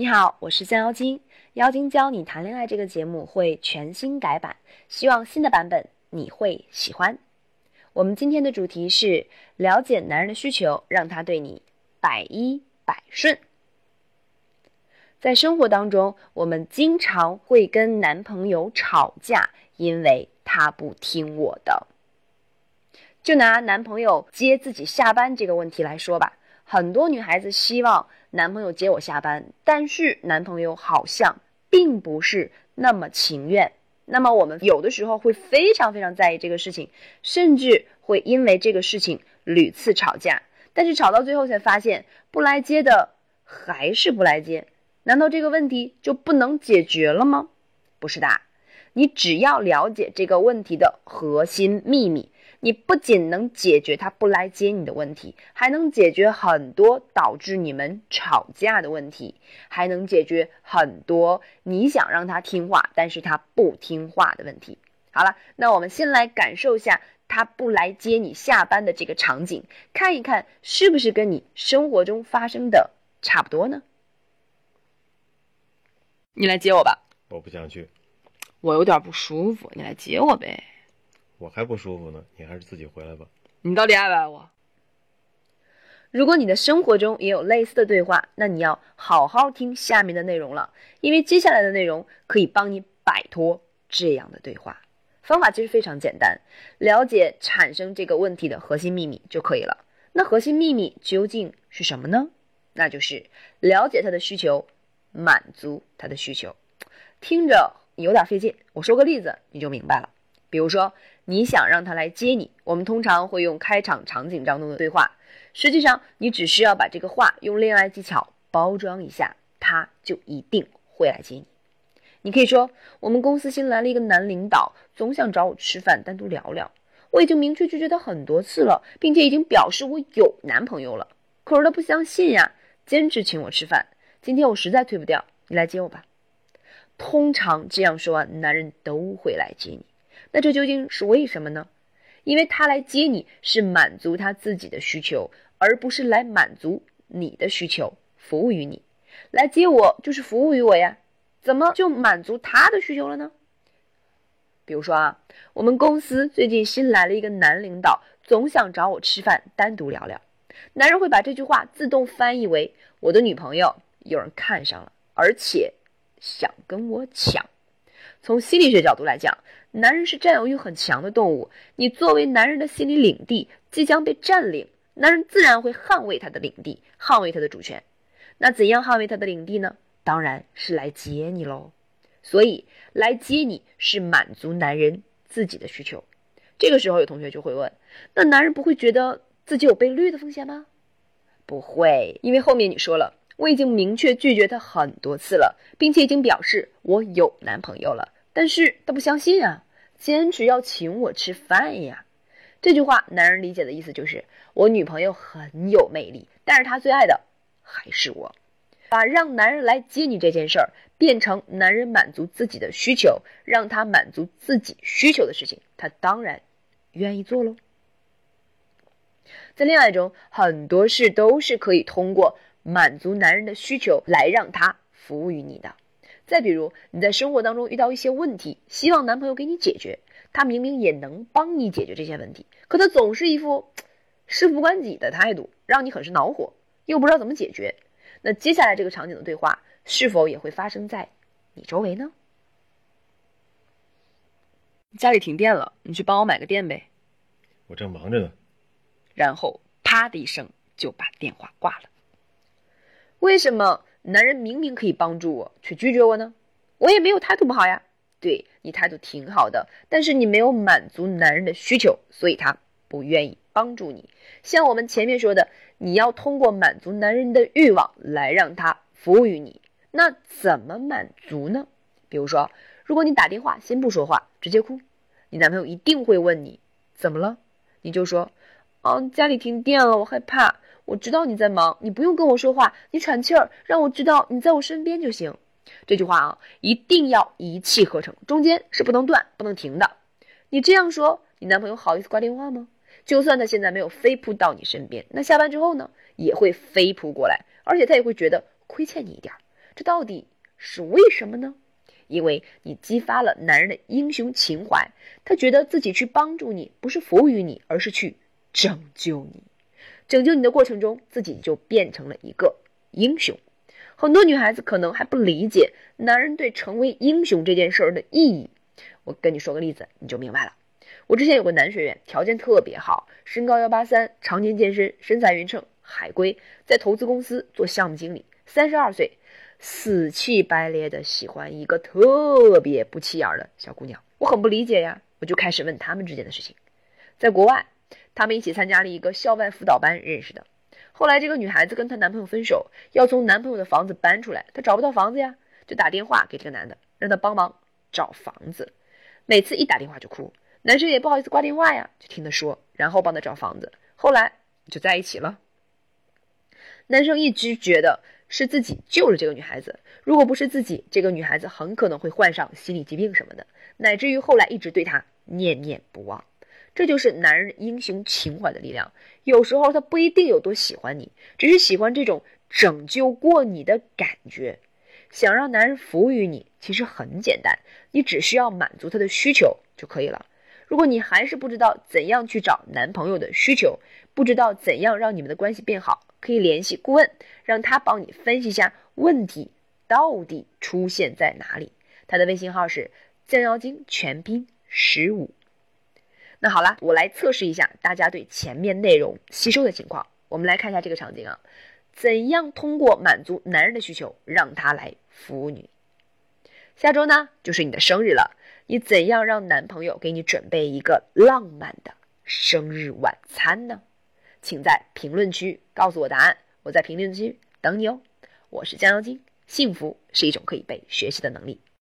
你好，我是江妖精。妖精教你谈恋爱这个节目会全新改版，希望新的版本你会喜欢。我们今天的主题是了解男人的需求，让他对你百依百顺。在生活当中，我们经常会跟男朋友吵架，因为他不听我的。就拿男朋友接自己下班这个问题来说吧，很多女孩子希望男朋友接我下班，但是男朋友好像并不是那么情愿。那么我们有的时候会非常非常在意这个事情，甚至会因为这个事情屡次吵架。但是吵到最后才发现，不来接的还是不来接。难道这个问题就不能解决了吗？不是的，你只要了解这个问题的核心秘密，你不仅能解决他不来接你的问题，还能解决很多导致你们吵架的问题，还能解决很多你想让他听话，但是他不听话的问题。好了，那我们先来感受一下他不来接你下班的这个场景，看一看是不是跟你生活中发生的差不多呢？你来接我吧，我不想去，我有点不舒服，你来接我呗。我还不舒服呢，你还是自己回来吧。你到底爱不爱我？如果你的生活中也有类似的对话，那你要好好听下面的内容了，因为接下来的内容可以帮你摆脱这样的对话。方法其实非常简单，了解产生这个问题的核心秘密就可以了。那核心秘密究竟是什么呢？那就是了解他的需求。满足他的需求，听着有点费劲。我说个例子，你就明白了。比如说，你想让他来接你，我们通常会用开场场景当中的对话。实际上，你只需要把这个话用恋爱技巧包装一下，他就一定会来接你。你可以说：“我们公司新来了一个男领导，总想找我吃饭单独聊聊。我已经明确拒绝他很多次了，并且已经表示我有男朋友了，可是他不相信呀，坚持请我吃饭。”今天我实在推不掉，你来接我吧。通常这样说完，男人都会来接你。那这究竟是为什么呢？因为他来接你是满足他自己的需求，而不是来满足你的需求，服务于你。来接我就是服务于我呀，怎么就满足他的需求了呢？比如说啊，我们公司最近新来了一个男领导，总想找我吃饭单独聊聊。男人会把这句话自动翻译为我的女朋友。有人看上了，而且想跟我抢。从心理学角度来讲，男人是占有欲很强的动物。你作为男人的心理领地即将被占领，男人自然会捍卫他的领地，捍卫他的主权。那怎样捍卫他的领地呢？当然是来接你喽。所以来接你是满足男人自己的需求。这个时候有同学就会问：那男人不会觉得自己有被绿的风险吗？不会，因为后面你说了。我已经明确拒绝他很多次了，并且已经表示我有男朋友了，但是他不相信啊，坚持要请我吃饭呀。这句话男人理解的意思就是我女朋友很有魅力，但是他最爱的还是我。把让男人来接你这件事儿变成男人满足自己的需求，让他满足自己需求的事情，他当然愿意做喽。在恋爱中，很多事都是可以通过。满足男人的需求来让他服务于你的。再比如你在生活当中遇到一些问题，希望男朋友给你解决，他明明也能帮你解决这些问题，可他总是一副事不关己的态度，让你很是恼火，又不知道怎么解决。那接下来这个场景的对话是否也会发生在你周围呢？家里停电了，你去帮我买个电呗。我正忙着呢。然后啪的一声就把电话挂了。为什么男人明明可以帮助我，却拒绝我呢？我也没有态度不好呀。对你态度挺好的，但是你没有满足男人的需求，所以他不愿意帮助你。像我们前面说的，你要通过满足男人的欲望来让他服务于你。那怎么满足呢？比如说，如果你打电话先不说话，直接哭，你男朋友一定会问你怎么了，你就说，哦，家里停电了，我害怕。我知道你在忙，你不用跟我说话，你喘气儿，让我知道你在我身边就行。这句话啊，一定要一气呵成，中间是不能断、不能停的。你这样说，你男朋友好意思挂电话吗？就算他现在没有飞扑到你身边，那下班之后呢，也会飞扑过来，而且他也会觉得亏欠你一点。这到底是为什么呢？因为你激发了男人的英雄情怀，他觉得自己去帮助你，不是服务于你，而是去拯救你。拯救你的过程中，自己就变成了一个英雄。很多女孩子可能还不理解男人对成为英雄这件事儿的意义。我跟你说个例子，你就明白了。我之前有个男学员，条件特别好，身高幺八三，常年健身，身材匀称，海归，在投资公司做项目经理，三十二岁。死气白咧的喜欢一个特别不起眼的小姑娘，我很不理解呀，我就开始问他们之间的事情。在国外，他们一起参加了一个校外辅导班认识的。后来这个女孩子跟她男朋友分手，要从男朋友的房子搬出来，她找不到房子呀，就打电话给这个男的，让他帮忙找房子。每次一打电话就哭，男生也不好意思挂电话呀，就听她说，然后帮他找房子。后来就在一起了。男生一直觉得。是自己救了这个女孩子，如果不是自己，这个女孩子很可能会患上心理疾病什么的，乃至于后来一直对她念念不忘。这就是男人英雄情怀的力量。有时候他不一定有多喜欢你，只是喜欢这种拯救过你的感觉。想让男人服务于你，其实很简单，你只需要满足他的需求就可以了。如果你还是不知道怎样去找男朋友的需求，不知道怎样让你们的关系变好。可以联系顾问，让他帮你分析一下问题到底出现在哪里。他的微信号是降妖精全拼十五。那好了，我来测试一下大家对前面内容吸收的情况。我们来看一下这个场景啊，怎样通过满足男人的需求，让他来服务你？下周呢就是你的生日了，你怎样让男朋友给你准备一个浪漫的生日晚餐呢？请在评论区告诉我答案，我在评论区等你哦。我是江妖精，幸福是一种可以被学习的能力。